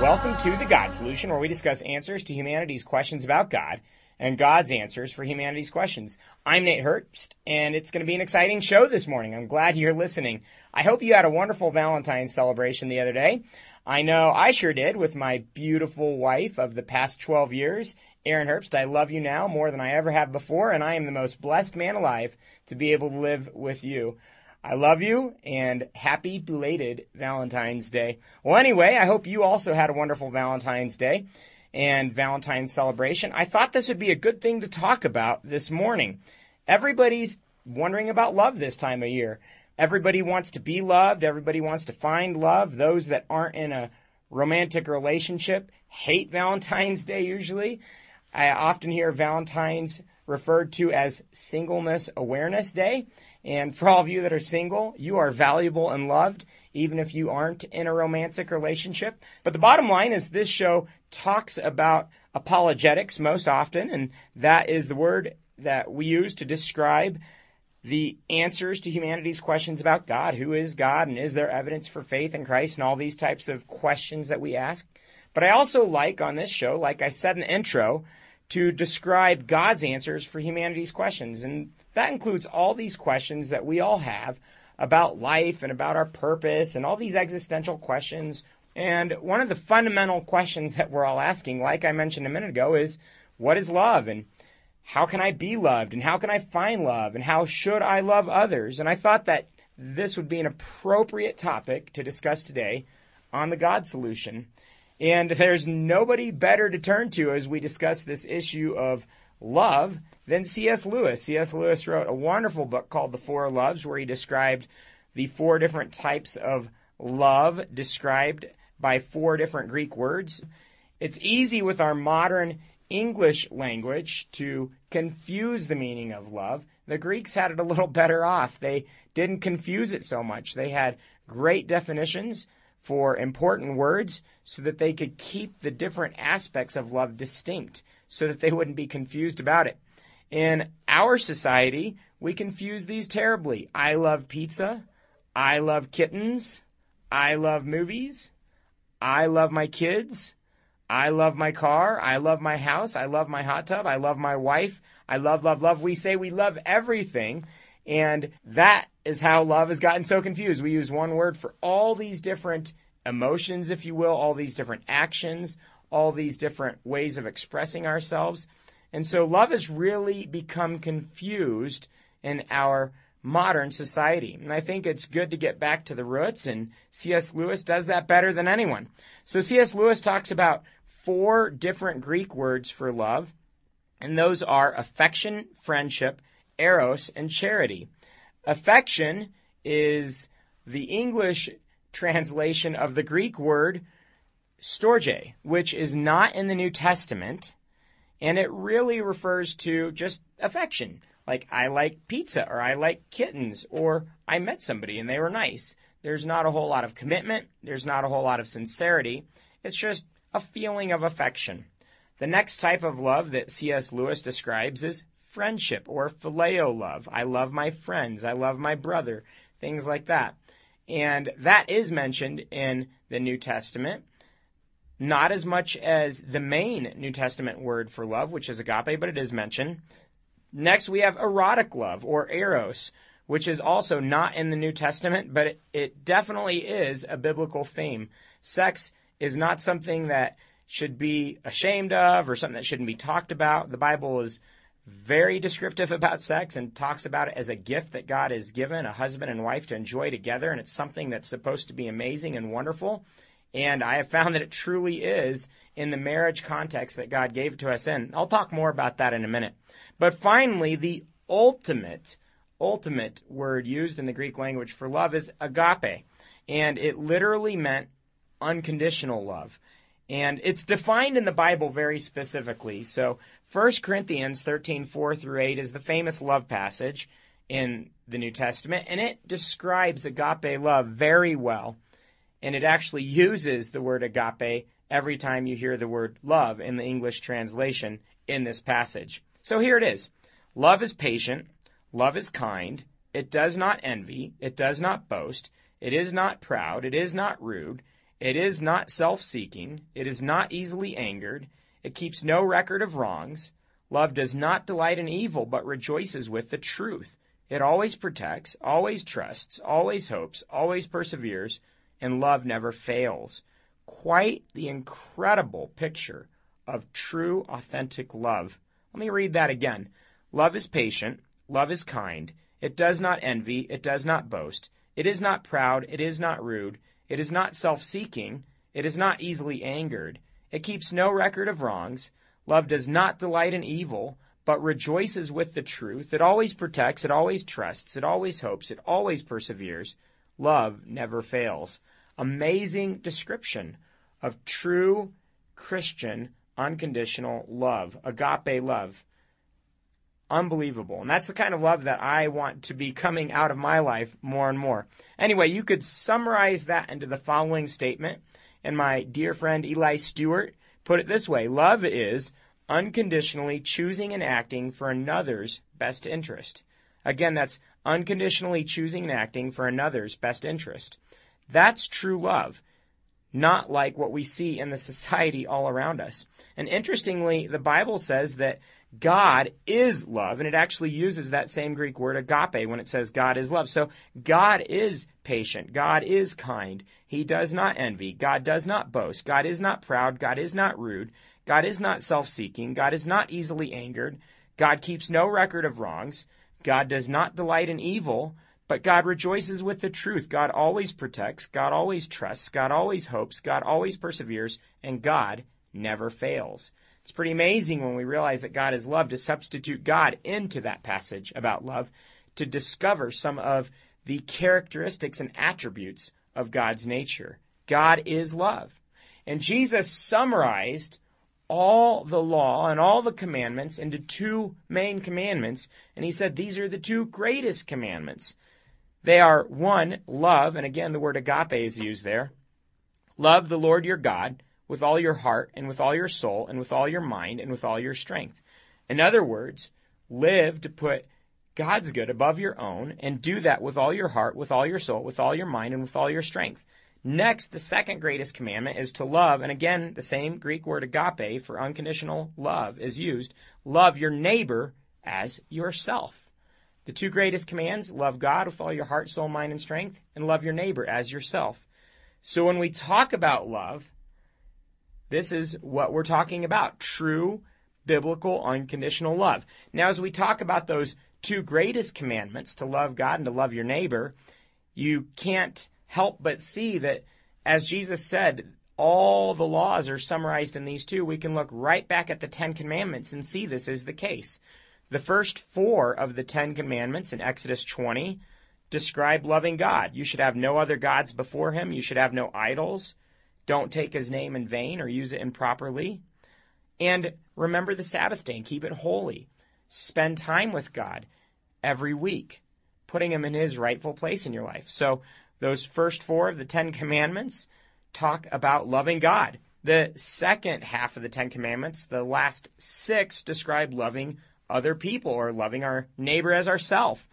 Welcome to The God Solution, where we discuss answers to humanity's questions about God and God's answers for humanity's questions. I'm Nate Herbst, and it's going to be an exciting show this morning. I'm glad you're listening. I hope you had a wonderful Valentine's celebration the other day. I know I sure did with my beautiful wife of the past 12 years, Erin Herbst. I love you now more than I ever have before, and I am the most blessed man alive to be able to live with you. I love you and happy belated Valentine's Day. Well, anyway, I hope you also had a wonderful Valentine's Day and Valentine's celebration. I thought this would be a good thing to talk about this morning. Everybody's wondering about love this time of year. Everybody wants to be loved. Everybody wants to find love. Those that aren't in a romantic relationship hate Valentine's Day usually. I often hear Valentine's referred to as Singleness Awareness Day. And for all of you that are single, you are valuable and loved, even if you aren't in a romantic relationship. But the bottom line is this show talks about apologetics most often, and that is the word that we use to describe the answers to humanity's questions about God. Who is God, and is there evidence for faith in Christ, and all these types of questions that we ask. But I also like on this show, like I said in the intro, to describe God's answers for humanity's questions. And that includes all these questions that we all have about life and about our purpose and all these existential questions. And one of the fundamental questions that we're all asking, like I mentioned a minute ago, is what is love? And how can I be loved? And how can I find love? And how should I love others? And I thought that this would be an appropriate topic to discuss today on the God solution. And there's nobody better to turn to as we discuss this issue of love than C.S. Lewis. C.S. Lewis wrote a wonderful book called The Four Loves, where he described the four different types of love described by four different Greek words. It's easy with our modern English language to confuse the meaning of love. The Greeks had it a little better off. They didn't confuse it so much. They had great definitions for important words so that they could keep the different aspects of love distinct so that they wouldn't be confused about it. In our society, we confuse these terribly. I love pizza. I love kittens. I love movies. I love my kids. I love my car. I love my house. I love my hot tub. I love my wife. I love, love, love. We say we love everything. And that is how love has gotten so confused. We use one word for all these different emotions, if you will, all these different actions, all these different ways of expressing ourselves. And so love has really become confused in our modern society. And I think it's good to get back to the roots, and C.S. Lewis does that better than anyone. So C.S. Lewis talks about four different Greek words for love, and those are affection, friendship, eros, and charity. Affection is the English translation of the Greek word storge, which is not in the New Testament, and it really refers to just affection. Like, I like pizza, or I like kittens, or I met somebody and they were nice. There's not a whole lot of commitment, there's not a whole lot of sincerity. It's just a feeling of affection. The next type of love that C.S. Lewis describes is friendship or phileo love. I love my friends. I love my brother. Things like that. And that is mentioned in the New Testament. Not as much as the main New Testament word for love, which is agape, but it is mentioned. Next, we have erotic love or eros, which is also not in the New Testament, but it, it definitely is a biblical theme. Sex is not something that should be ashamed of or something that shouldn't be talked about. The Bible is very descriptive about sex and talks about it as a gift that God has given a husband and wife to enjoy together, and it's something that's supposed to be amazing and wonderful. And I have found that it truly is in the marriage context that God gave it to us in. I'll talk more about that in a minute. But finally, the ultimate, ultimate word used in the Greek language for love is agape. And it literally meant unconditional love. And it's defined in the Bible very specifically. So 1 Corinthians 13, 4 through 8 is the famous love passage in the New Testament, and it describes agape love very well. And it actually uses the word agape every time you hear the word love in the English translation in this passage. So here it is. Love is patient. Love is kind. It does not envy. It does not boast. It is not proud. It is not rude. It is not self seeking. It is not easily angered. It keeps no record of wrongs. Love does not delight in evil, but rejoices with the truth. It always protects, always trusts, always hopes, always perseveres, and love never fails. Quite the incredible picture of true, authentic love. Let me read that again. Love is patient. Love is kind. It does not envy. It does not boast. It is not proud. It is not rude. It is not self seeking. It is not easily angered. It keeps no record of wrongs. Love does not delight in evil, but rejoices with the truth. It always protects. It always trusts. It always hopes. It always perseveres. Love never fails. Amazing description of true Christian unconditional love, agape love. Unbelievable. And that's the kind of love that I want to be coming out of my life more and more. Anyway, you could summarize that into the following statement. And my dear friend Eli Stewart put it this way Love is unconditionally choosing and acting for another's best interest. Again, that's unconditionally choosing and acting for another's best interest. That's true love not like what we see in the society all around us. And interestingly, the Bible says that God is love, and it actually uses that same Greek word agape when it says God is love. So God is patient. God is kind. He does not envy. God does not boast. God is not proud. God is not rude. God is not self seeking. God is not easily angered. God keeps no record of wrongs. God does not delight in evil. But God rejoices with the truth. God always protects. God always trusts. God always hopes. God always perseveres. And God never fails. It's pretty amazing when we realize that God is love to substitute God into that passage about love to discover some of the characteristics and attributes of God's nature. God is love. And Jesus summarized all the law and all the commandments into two main commandments. And he said, These are the two greatest commandments. They are one, love, and again the word agape is used there. Love the Lord your God with all your heart and with all your soul and with all your mind and with all your strength. In other words, live to put God's good above your own and do that with all your heart, with all your soul, with all your mind, and with all your strength. Next, the second greatest commandment is to love, and again, the same Greek word agape for unconditional love is used. Love your neighbor as yourself. The two greatest commands love God with all your heart, soul, mind, and strength, and love your neighbor as yourself. So when we talk about love, this is what we're talking about true biblical unconditional love. Now, as we talk about those two greatest commandments to love God and to love your neighbor, you can't help but see that, as Jesus said, all the laws are summarized in these two. We can look right back at the Ten Commandments and see this is the case. The first four of the Ten Commandments in Exodus 20 describe loving God. You should have no other gods before him. You should have no idols. Don't take his name in vain or use it improperly. And remember the Sabbath day and keep it holy. Spend time with God every week, putting him in his rightful place in your life. So, those first four of the Ten Commandments talk about loving God. The second half of the Ten Commandments, the last six, describe loving other people or loving our neighbor as ourself.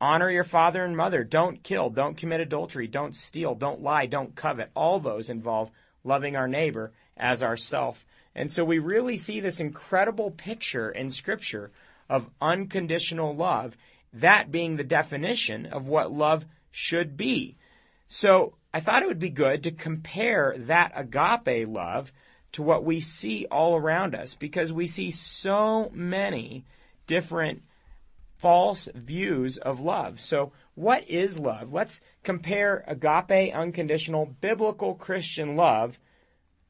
Honor your father and mother. Don't kill. Don't commit adultery. Don't steal. Don't lie. Don't covet. All those involve loving our neighbor as ourself. And so we really see this incredible picture in Scripture of unconditional love, that being the definition of what love should be. So I thought it would be good to compare that agape love to what we see all around us because we see so many different false views of love. So, what is love? Let's compare agape, unconditional, biblical Christian love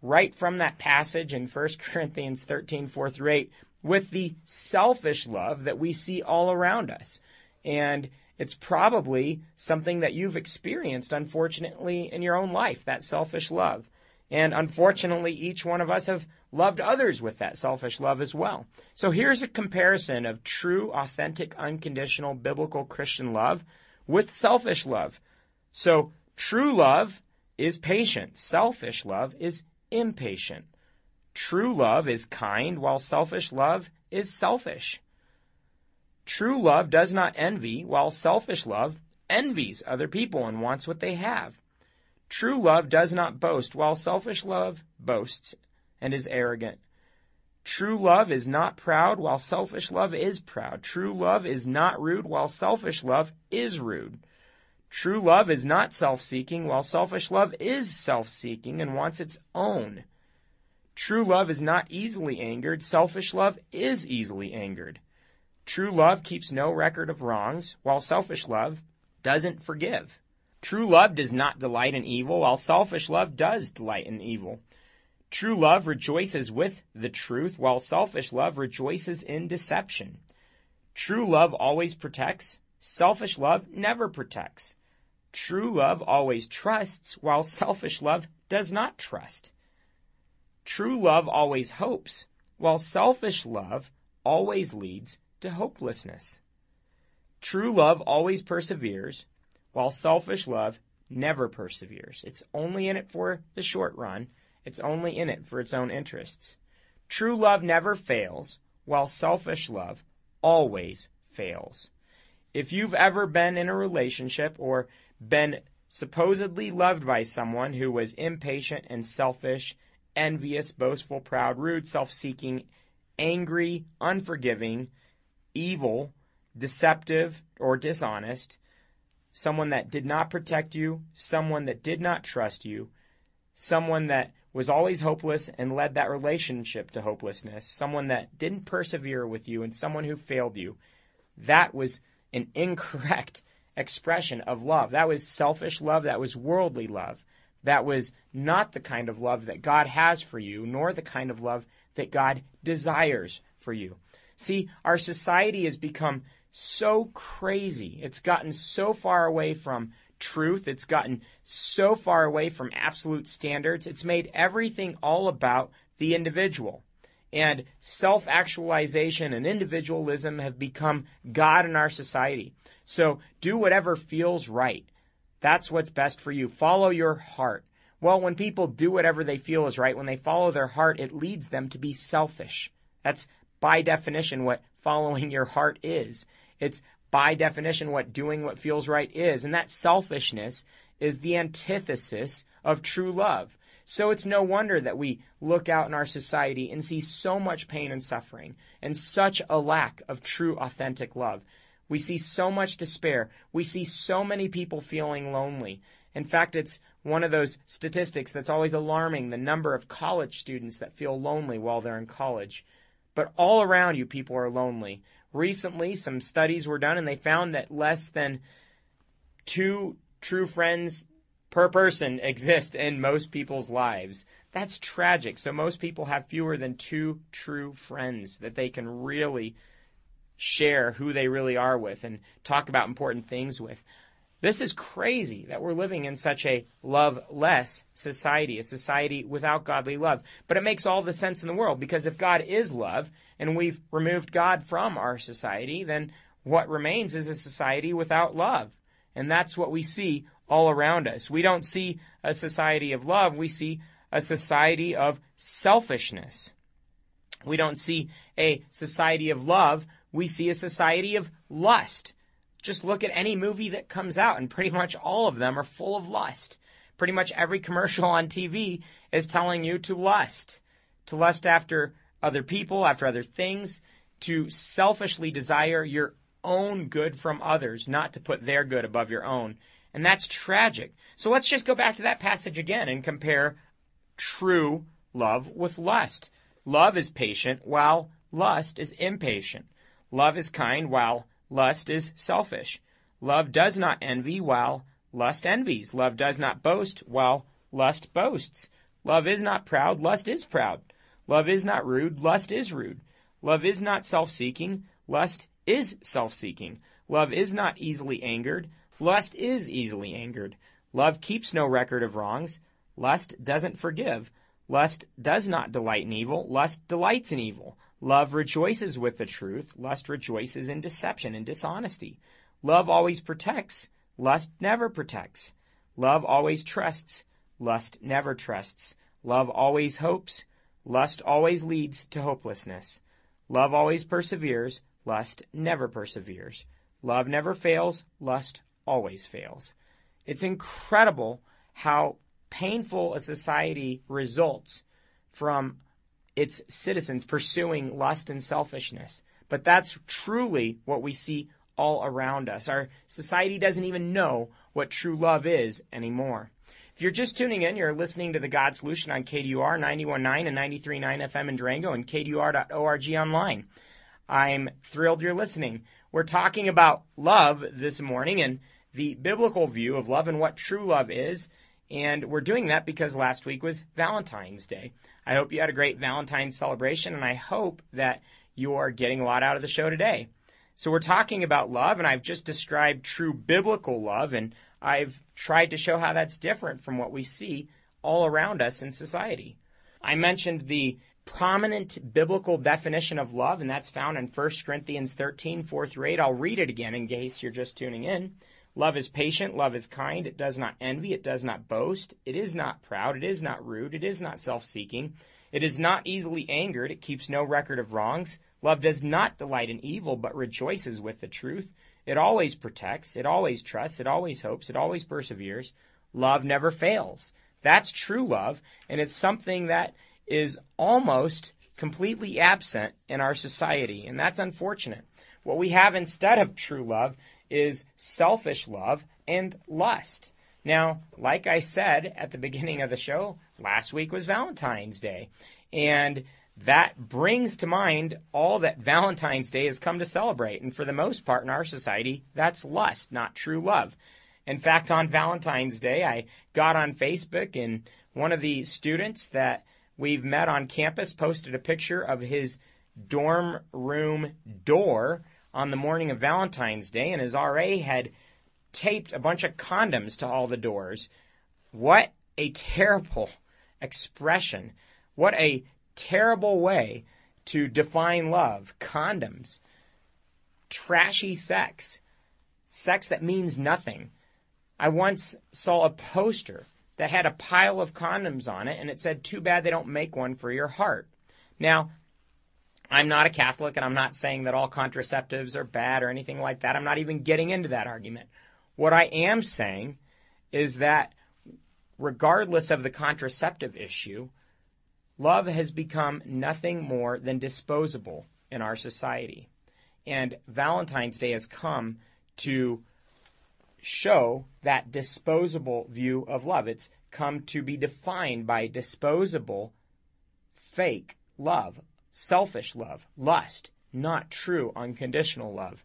right from that passage in 1 Corinthians 13, 4 through 8, with the selfish love that we see all around us. And it's probably something that you've experienced, unfortunately, in your own life, that selfish love. And unfortunately, each one of us have loved others with that selfish love as well. So here's a comparison of true, authentic, unconditional biblical Christian love with selfish love. So true love is patient. Selfish love is impatient. True love is kind, while selfish love is selfish. True love does not envy, while selfish love envies other people and wants what they have. True love does not boast, while selfish love boasts and is arrogant. True love is not proud, while selfish love is proud. True love is not rude, while selfish love is rude. True love is not self seeking, while selfish love is self seeking and wants its own. True love is not easily angered, selfish love is easily angered. True love keeps no record of wrongs, while selfish love doesn't forgive. True love does not delight in evil, while selfish love does delight in evil. True love rejoices with the truth, while selfish love rejoices in deception. True love always protects, selfish love never protects. True love always trusts, while selfish love does not trust. True love always hopes, while selfish love always leads to hopelessness. True love always perseveres, while selfish love never perseveres. It's only in it for the short run, it's only in it for its own interests. True love never fails, while selfish love always fails. If you've ever been in a relationship or been supposedly loved by someone who was impatient and selfish envious, boastful, proud, rude, self seeking, angry, unforgiving, evil, deceptive, or dishonest, someone that did not protect you, someone that did not trust you, someone that was always hopeless and led that relationship to hopelessness, someone that didn't persevere with you, and someone who failed you. That was an incorrect expression of love. That was selfish love. That was worldly love that was not the kind of love that God has for you, nor the kind of love that God desires for you. See, our society has become so crazy. It's gotten so far away from truth. It's gotten so far away from absolute standards. It's made everything all about the individual. And self actualization and individualism have become God in our society. So do whatever feels right. That's what's best for you. Follow your heart. Well, when people do whatever they feel is right, when they follow their heart, it leads them to be selfish. That's by definition what following your heart is. It's by definition what doing what feels right is. And that selfishness is the antithesis of true love. So it's no wonder that we look out in our society and see so much pain and suffering and such a lack of true authentic love. We see so much despair. We see so many people feeling lonely. In fact, it's one of those statistics that's always alarming the number of college students that feel lonely while they're in college. But all around you, people are lonely. Recently, some studies were done and they found that less than two true friends per person exist in most people's lives. That's tragic. So most people have fewer than two true friends that they can really share who they really are with and talk about important things with. This is crazy that we're living in such a love-less society, a society without godly love. But it makes all the sense in the world because if God is love and we've removed God from our society, then what remains is a society without love. And that's what we see all around us. We don't see a society of love, we see a society of selfishness. We don't see a society of love, we see a society of lust. Just look at any movie that comes out, and pretty much all of them are full of lust. Pretty much every commercial on TV is telling you to lust, to lust after other people, after other things, to selfishly desire your own good from others, not to put their good above your own. And that's tragic. So let's just go back to that passage again and compare true love with lust. Love is patient while lust is impatient. Love is kind while lust is selfish. Love does not envy while lust envies. Love does not boast while lust boasts. Love is not proud, lust is proud. Love is not rude, lust is rude. Love is not self-seeking, lust is self-seeking. Love is not easily angered, lust is easily angered. Love keeps no record of wrongs, lust doesn't forgive. Lust does not delight in evil, lust delights in evil. Love rejoices with the truth. Lust rejoices in deception and dishonesty. Love always protects. Lust never protects. Love always trusts. Lust never trusts. Love always hopes. Lust always leads to hopelessness. Love always perseveres. Lust never perseveres. Love never fails. Lust always fails. It's incredible how painful a society results from its citizens pursuing lust and selfishness. But that's truly what we see all around us. Our society doesn't even know what true love is anymore. If you're just tuning in, you're listening to the God Solution on KDUR 91.9 and 93.9 FM in Durango and KDUR.org online. I'm thrilled you're listening. We're talking about love this morning and the biblical view of love and what true love is. And we're doing that because last week was Valentine's Day. I hope you had a great Valentine's celebration and I hope that you are getting a lot out of the show today. So we're talking about love and I've just described true biblical love and I've tried to show how that's different from what we see all around us in society. I mentioned the prominent biblical definition of love, and that's found in 1 Corinthians 13, 4 through 8. I'll read it again in case you're just tuning in. Love is patient, love is kind, it does not envy, it does not boast, it is not proud, it is not rude, it is not self seeking, it is not easily angered, it keeps no record of wrongs. Love does not delight in evil, but rejoices with the truth. It always protects, it always trusts, it always hopes, it always perseveres. Love never fails. That's true love, and it's something that is almost completely absent in our society, and that's unfortunate. What we have instead of true love is selfish love and lust. Now, like I said at the beginning of the show, last week was Valentine's Day, and that brings to mind all that Valentine's Day has come to celebrate. And for the most part in our society, that's lust, not true love. In fact, on Valentine's Day, I got on Facebook and one of the students that we've met on campus posted a picture of his dorm room door on the morning of Valentine's Day, and his RA had taped a bunch of condoms to all the doors. What a terrible expression. What a terrible way to define love. Condoms. Trashy sex. Sex that means nothing. I once saw a poster that had a pile of condoms on it and it said, too bad they don't make one for your heart. Now, I'm not a Catholic and I'm not saying that all contraceptives are bad or anything like that. I'm not even getting into that argument. What I am saying is that regardless of the contraceptive issue, Love has become nothing more than disposable in our society. And Valentine's Day has come to show that disposable view of love. It's come to be defined by disposable, fake love, selfish love, lust, not true unconditional love.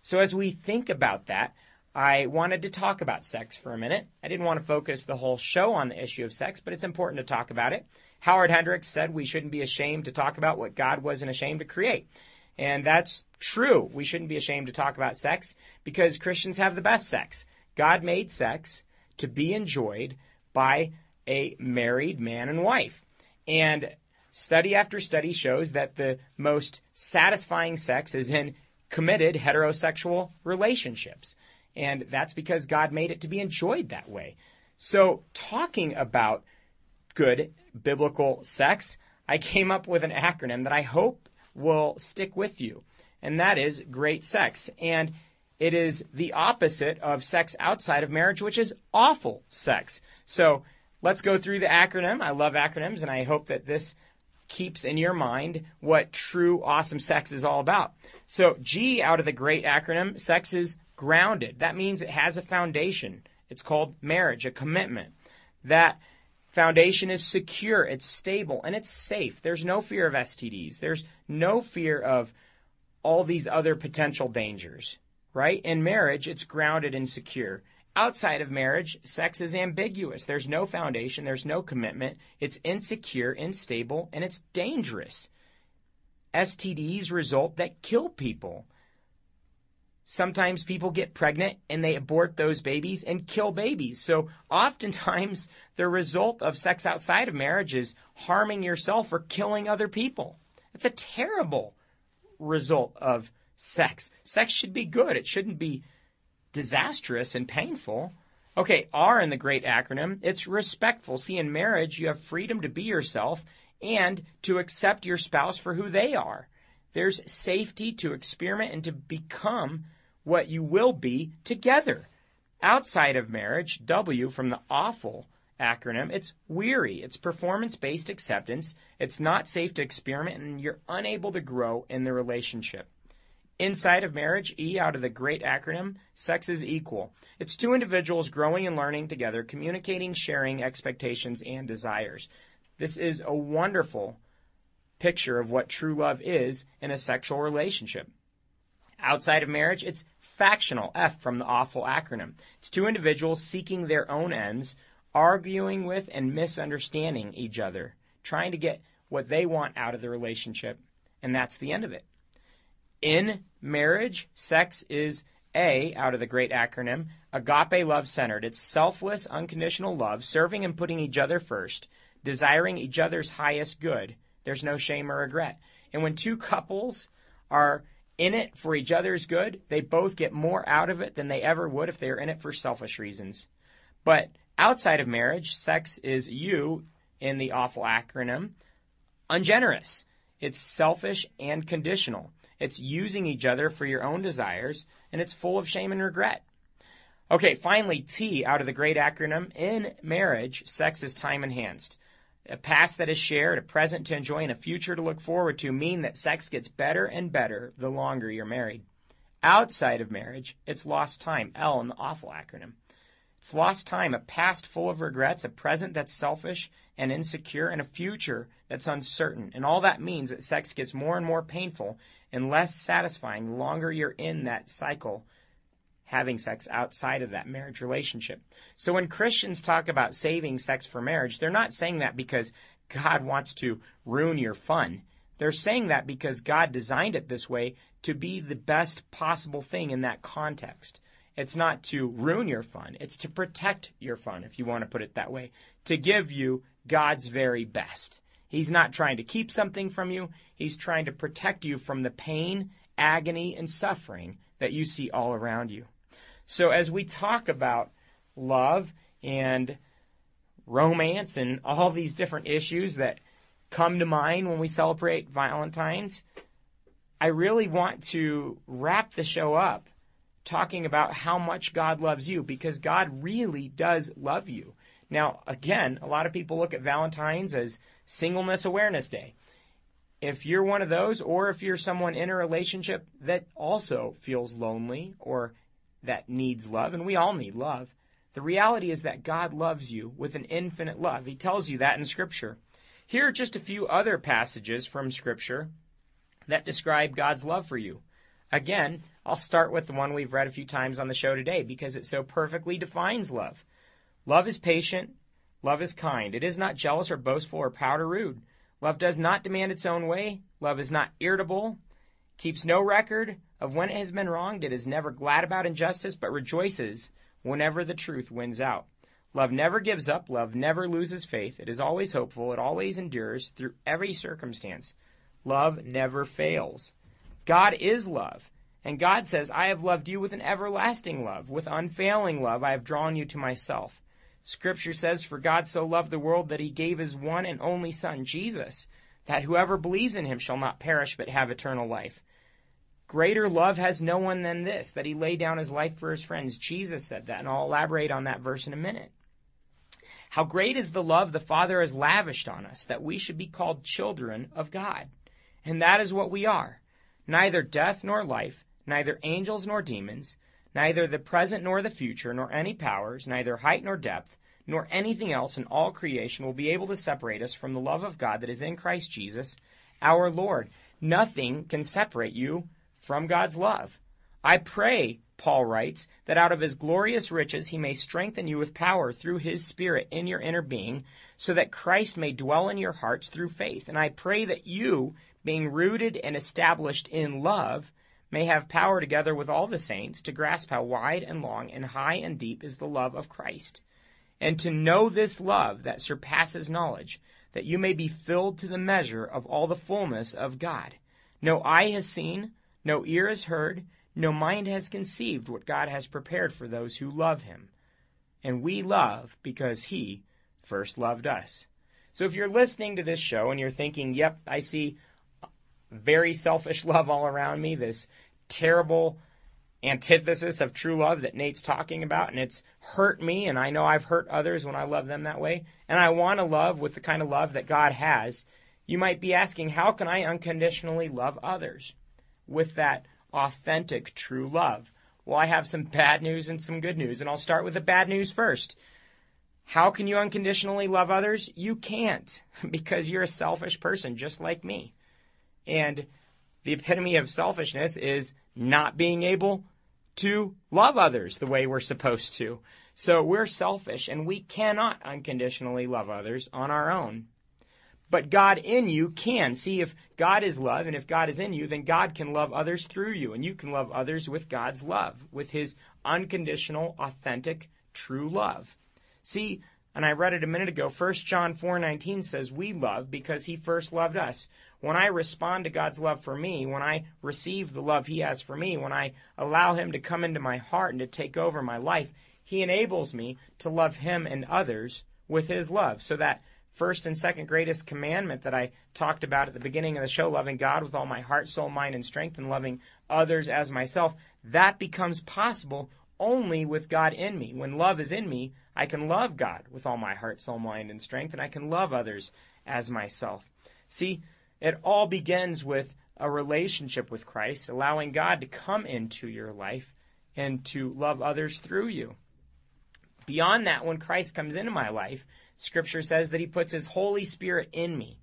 So as we think about that, I wanted to talk about sex for a minute. I didn't want to focus the whole show on the issue of sex, but it's important to talk about it. Howard Hendricks said we shouldn't be ashamed to talk about what God wasn't ashamed to create. And that's true. We shouldn't be ashamed to talk about sex because Christians have the best sex. God made sex to be enjoyed by a married man and wife. And study after study shows that the most satisfying sex is in committed heterosexual relationships. And that's because God made it to be enjoyed that way. So, talking about good biblical sex, I came up with an acronym that I hope will stick with you, and that is great sex. And it is the opposite of sex outside of marriage, which is awful sex. So let's go through the acronym. I love acronyms, and I hope that this keeps in your mind what true awesome sex is all about. So G out of the great acronym, sex is grounded. That means it has a foundation. It's called marriage, a commitment. That foundation is secure, it's stable, and it's safe. There's no fear of STDs. There's no fear of all these other potential dangers, right? In marriage, it's grounded and secure. Outside of marriage, sex is ambiguous. There's no foundation, there's no commitment. It's insecure, unstable, and it's dangerous. STDs result that kill people. Sometimes people get pregnant and they abort those babies and kill babies. So oftentimes the result of sex outside of marriage is harming yourself or killing other people. It's a terrible result of sex. Sex should be good. It shouldn't be disastrous and painful. Okay, R in the great acronym, it's respectful. See, in marriage, you have freedom to be yourself and to accept your spouse for who they are. There's safety to experiment and to become what you will be together. Outside of marriage, W from the awful acronym, it's weary. It's performance based acceptance. It's not safe to experiment, and you're unable to grow in the relationship. Inside of marriage, E out of the great acronym, sex is equal. It's two individuals growing and learning together, communicating, sharing expectations and desires. This is a wonderful picture of what true love is in a sexual relationship. Outside of marriage, it's factional, F from the awful acronym. It's two individuals seeking their own ends, arguing with and misunderstanding each other, trying to get what they want out of the relationship, and that's the end of it. In marriage, sex is A, out of the great acronym, agape love centered. It's selfless, unconditional love, serving and putting each other first, desiring each other's highest good. There's no shame or regret. And when two couples are in it for each other's good, they both get more out of it than they ever would if they were in it for selfish reasons. But outside of marriage, sex is you in the awful acronym, ungenerous. It's selfish and conditional. It's using each other for your own desires, and it's full of shame and regret. Okay, finally, T out of the great acronym. In marriage, sex is time enhanced. A past that is shared, a present to enjoy, and a future to look forward to mean that sex gets better and better the longer you're married. Outside of marriage, it's lost time, L in the awful acronym. It's lost time, a past full of regrets, a present that's selfish and insecure, and a future that's uncertain. And all that means that sex gets more and more painful and less satisfying the longer you're in that cycle having sex outside of that marriage relationship. So when Christians talk about saving sex for marriage, they're not saying that because God wants to ruin your fun. They're saying that because God designed it this way to be the best possible thing in that context. It's not to ruin your fun. It's to protect your fun, if you want to put it that way, to give you God's very best. He's not trying to keep something from you. He's trying to protect you from the pain, agony, and suffering that you see all around you. So as we talk about love and romance and all these different issues that come to mind when we celebrate Valentine's, I really want to wrap the show up talking about how much God loves you because God really does love you. Now, again, a lot of people look at Valentine's as Singleness Awareness Day. If you're one of those, or if you're someone in a relationship that also feels lonely or that needs love, and we all need love, the reality is that God loves you with an infinite love. He tells you that in Scripture. Here are just a few other passages from Scripture that describe God's love for you. Again, I'll start with the one we've read a few times on the show today because it so perfectly defines love. Love is patient. Love is kind. It is not jealous or boastful or proud or rude. Love does not demand its own way. Love is not irritable, keeps no record of when it has been wronged. It is never glad about injustice, but rejoices whenever the truth wins out. Love never gives up. Love never loses faith. It is always hopeful. It always endures through every circumstance. Love never fails. God is love. And God says, I have loved you with an everlasting love. With unfailing love, I have drawn you to myself. Scripture says, For God so loved the world that he gave his one and only Son, Jesus, that whoever believes in him shall not perish but have eternal life. Greater love has no one than this, that he lay down his life for his friends. Jesus said that, and I'll elaborate on that verse in a minute. How great is the love the Father has lavished on us, that we should be called children of God. And that is what we are. Neither death nor life, neither angels nor demons, neither the present nor the future, nor any powers, neither height nor depth, nor anything else in all creation will be able to separate us from the love of God that is in Christ Jesus, our Lord. Nothing can separate you from God's love. I pray, Paul writes, that out of his glorious riches he may strengthen you with power through his Spirit in your inner being, so that Christ may dwell in your hearts through faith. And I pray that you, being rooted and established in love, may have power together with all the saints to grasp how wide and long and high and deep is the love of Christ, and to know this love that surpasses knowledge, that you may be filled to the measure of all the fullness of God. No eye has seen, no ear has heard, no mind has conceived what God has prepared for those who love him. And we love because he first loved us. So if you're listening to this show and you're thinking, yep, I see very selfish love all around me, this terrible antithesis of true love that Nate's talking about, and it's hurt me, and I know I've hurt others when I love them that way, and I want to love with the kind of love that God has, you might be asking, how can I unconditionally love others with that authentic, true love? Well, I have some bad news and some good news, and I'll start with the bad news first. How can you unconditionally love others? You can't, because you're a selfish person just like me. And the epitome of selfishness is not being able to love others the way we're supposed to. So we're selfish and we cannot unconditionally love others on our own. But God in you can. See, if God is love and if God is in you, then God can love others through you and you can love others with God's love, with his unconditional, authentic, true love. See, and I read it a minute ago, 1 John 4:19 says we love because he first loved us. When I respond to God's love for me, when I receive the love He has for me, when I allow Him to come into my heart and to take over my life, He enables me to love Him and others with His love. So that first and second greatest commandment that I talked about at the beginning of the show, loving God with all my heart, soul, mind, and strength, and loving others as myself, that becomes possible only with God in me. When love is in me, I can love God with all my heart, soul, mind, and strength, and I can love others as myself. See, it all begins with a relationship with Christ, allowing God to come into your life and to love others through you. Beyond that, when Christ comes into my life, Scripture says that He puts His Holy Spirit in me.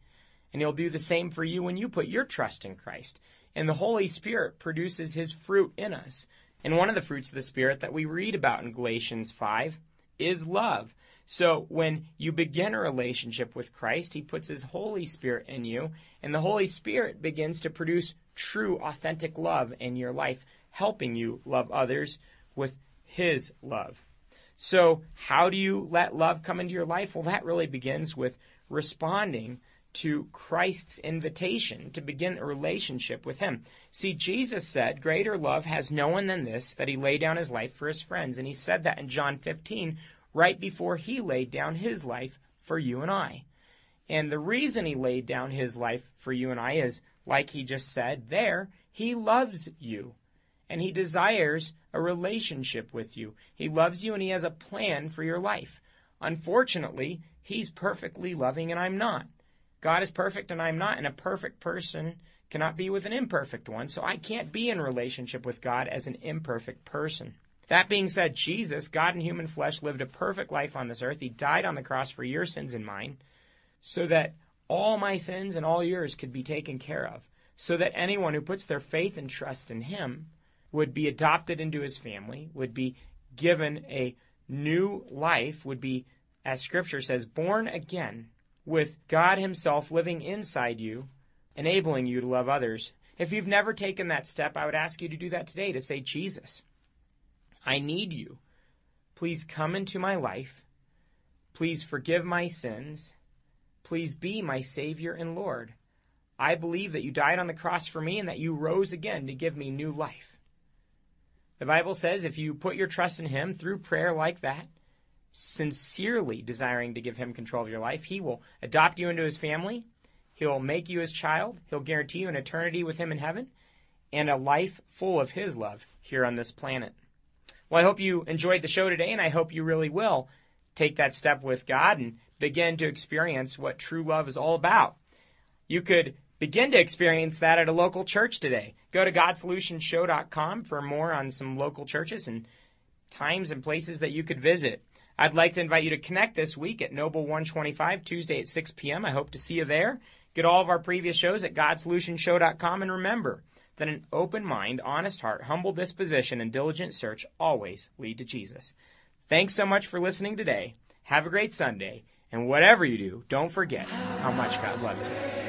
And He'll do the same for you when you put your trust in Christ. And the Holy Spirit produces His fruit in us. And one of the fruits of the Spirit that we read about in Galatians 5 is love. So when you begin a relationship with Christ, He puts His Holy Spirit in you, and the Holy Spirit begins to produce true, authentic love in your life, helping you love others with His love. So how do you let love come into your life? Well, that really begins with responding to Christ's invitation to begin a relationship with Him. See, Jesus said, Greater love has no one than this, that He lay down His life for His friends. And He said that in John 15, right before he laid down his life for you and I. And the reason he laid down his life for you and I is, like he just said there, he loves you. And he desires a relationship with you. He loves you and he has a plan for your life. Unfortunately, he's perfectly loving and I'm not. God is perfect and I'm not, and a perfect person cannot be with an imperfect one, so I can't be in relationship with God as an imperfect person. That being said, Jesus, God in human flesh, lived a perfect life on this earth. He died on the cross for your sins and mine, so that all my sins and all yours could be taken care of, so that anyone who puts their faith and trust in Him would be adopted into His family, would be given a new life, would be, as Scripture says, born again with God Himself living inside you, enabling you to love others. If you've never taken that step, I would ask you to do that today to say, Jesus, I need you. Please come into my life. Please forgive my sins. Please be my Savior and Lord. I believe that you died on the cross for me and that you rose again to give me new life. The Bible says if you put your trust in Him through prayer like that, sincerely desiring to give Him control of your life, He will adopt you into His family. He'll make you His child. He'll guarantee you an eternity with Him in heaven and a life full of His love here on this planet. Well, I hope you enjoyed the show today, and I hope you really will take that step with God and begin to experience what true love is all about. You could begin to experience that at a local church today. Go to GodSolutionShow.com for more on some local churches and times and places that you could visit. I'd like to invite you to connect this week at Noble 125, Tuesday at 6 p.m. I hope to see you there. Get all of our previous shows at GodSolutionShow.com and remember, that an open mind, honest heart, humble disposition, and diligent search always lead to Jesus. Thanks so much for listening today. Have a great Sunday. And whatever you do, don't forget how much God loves you.